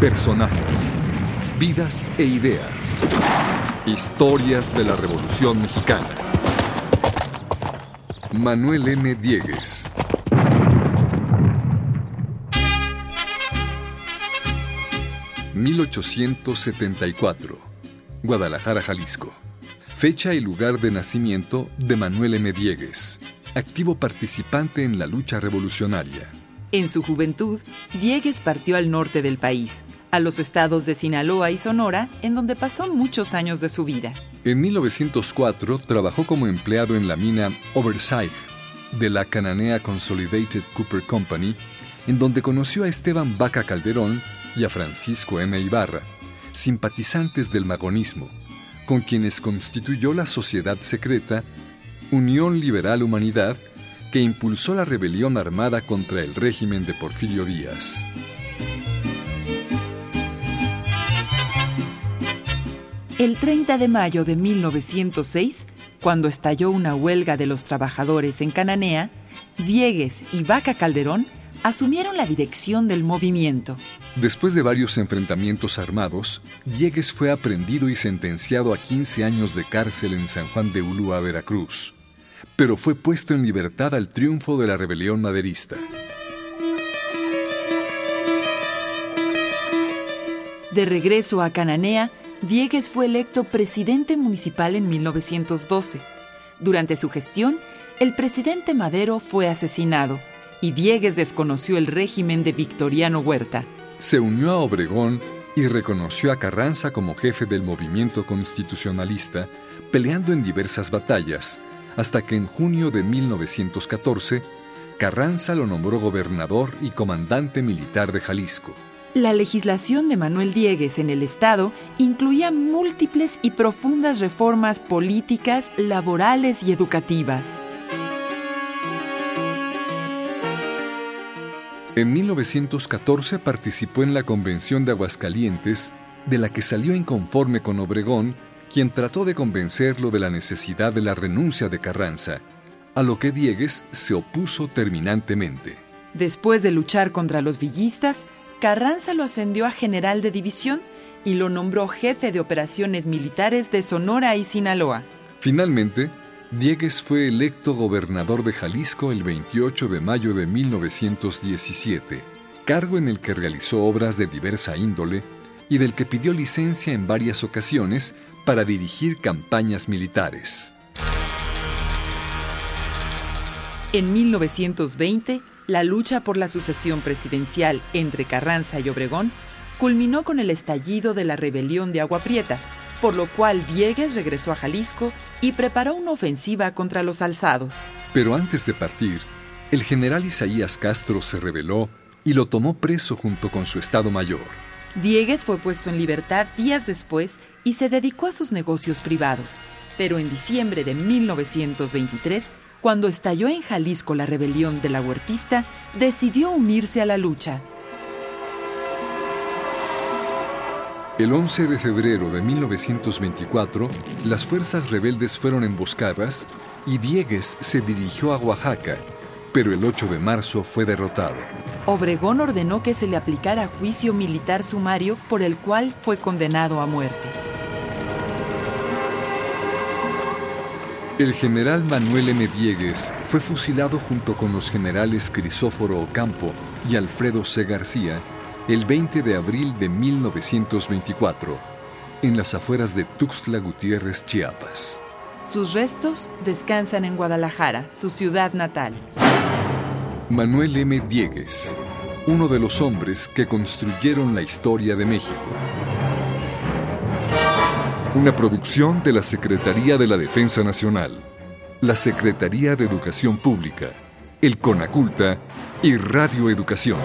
Personajes, vidas e ideas. Historias de la Revolución Mexicana. Manuel M. Diegues. ...1874... Guadalajara, Jalisco. Fecha y lugar de nacimiento de Manuel M. Diegues... ...activo participante en la lucha revolucionaria. En su juventud, Diegues partió al norte del país, a los estados de Sinaloa y Sonora, en donde pasó muchos años de su vida. En 1904 trabajó como empleado en la mina Oversight de la Cananea Consolidated Cooper Company, en donde conoció a Esteban Vaca Calderón y a Francisco M. Ibarra, simpatizantes del magonismo, con quienes constituyó la sociedad secreta Unión Liberal Humanidad que impulsó la rebelión armada contra el régimen de Porfirio Díaz. El 30 de mayo de 1906, cuando estalló una huelga de los trabajadores en Cananea, Diegues y Vaca Calderón asumieron la dirección del movimiento. Después de varios enfrentamientos armados, Diegues fue aprendido y sentenciado a 15 años de cárcel en San Juan de Ulúa, Veracruz pero fue puesto en libertad al triunfo de la rebelión maderista. De regreso a Cananea, Diegues fue electo presidente municipal en 1912. Durante su gestión, el presidente Madero fue asesinado y Diegues desconoció el régimen de Victoriano Huerta. Se unió a Obregón y reconoció a Carranza como jefe del movimiento constitucionalista, peleando en diversas batallas, hasta que en junio de 1914 Carranza lo nombró gobernador y comandante militar de Jalisco. La legislación de Manuel Diegues en el Estado incluía múltiples y profundas reformas políticas, laborales y educativas. En 1914 participó en la Convención de Aguascalientes, de la que salió inconforme con Obregón quien trató de convencerlo de la necesidad de la renuncia de Carranza, a lo que Diegues se opuso terminantemente. Después de luchar contra los villistas, Carranza lo ascendió a general de división y lo nombró jefe de operaciones militares de Sonora y Sinaloa. Finalmente, Diegues fue electo gobernador de Jalisco el 28 de mayo de 1917, cargo en el que realizó obras de diversa índole y del que pidió licencia en varias ocasiones para dirigir campañas militares. En 1920, la lucha por la sucesión presidencial entre Carranza y Obregón culminó con el estallido de la rebelión de Agua Prieta, por lo cual Diegues regresó a Jalisco y preparó una ofensiva contra los alzados. Pero antes de partir, el general Isaías Castro se rebeló y lo tomó preso junto con su Estado Mayor. Diegues fue puesto en libertad días después y se dedicó a sus negocios privados. Pero en diciembre de 1923, cuando estalló en Jalisco la rebelión de la huertista, decidió unirse a la lucha. El 11 de febrero de 1924, las fuerzas rebeldes fueron emboscadas y Diegues se dirigió a Oaxaca, pero el 8 de marzo fue derrotado. Obregón ordenó que se le aplicara juicio militar sumario por el cual fue condenado a muerte. El general Manuel M. Diegues fue fusilado junto con los generales Crisóforo Ocampo y Alfredo C. García el 20 de abril de 1924 en las afueras de Tuxtla Gutiérrez, Chiapas. Sus restos descansan en Guadalajara, su ciudad natal. Manuel M. Diegues, uno de los hombres que construyeron la historia de México. Una producción de la Secretaría de la Defensa Nacional, la Secretaría de Educación Pública, el CONACULTA y Radio Educación.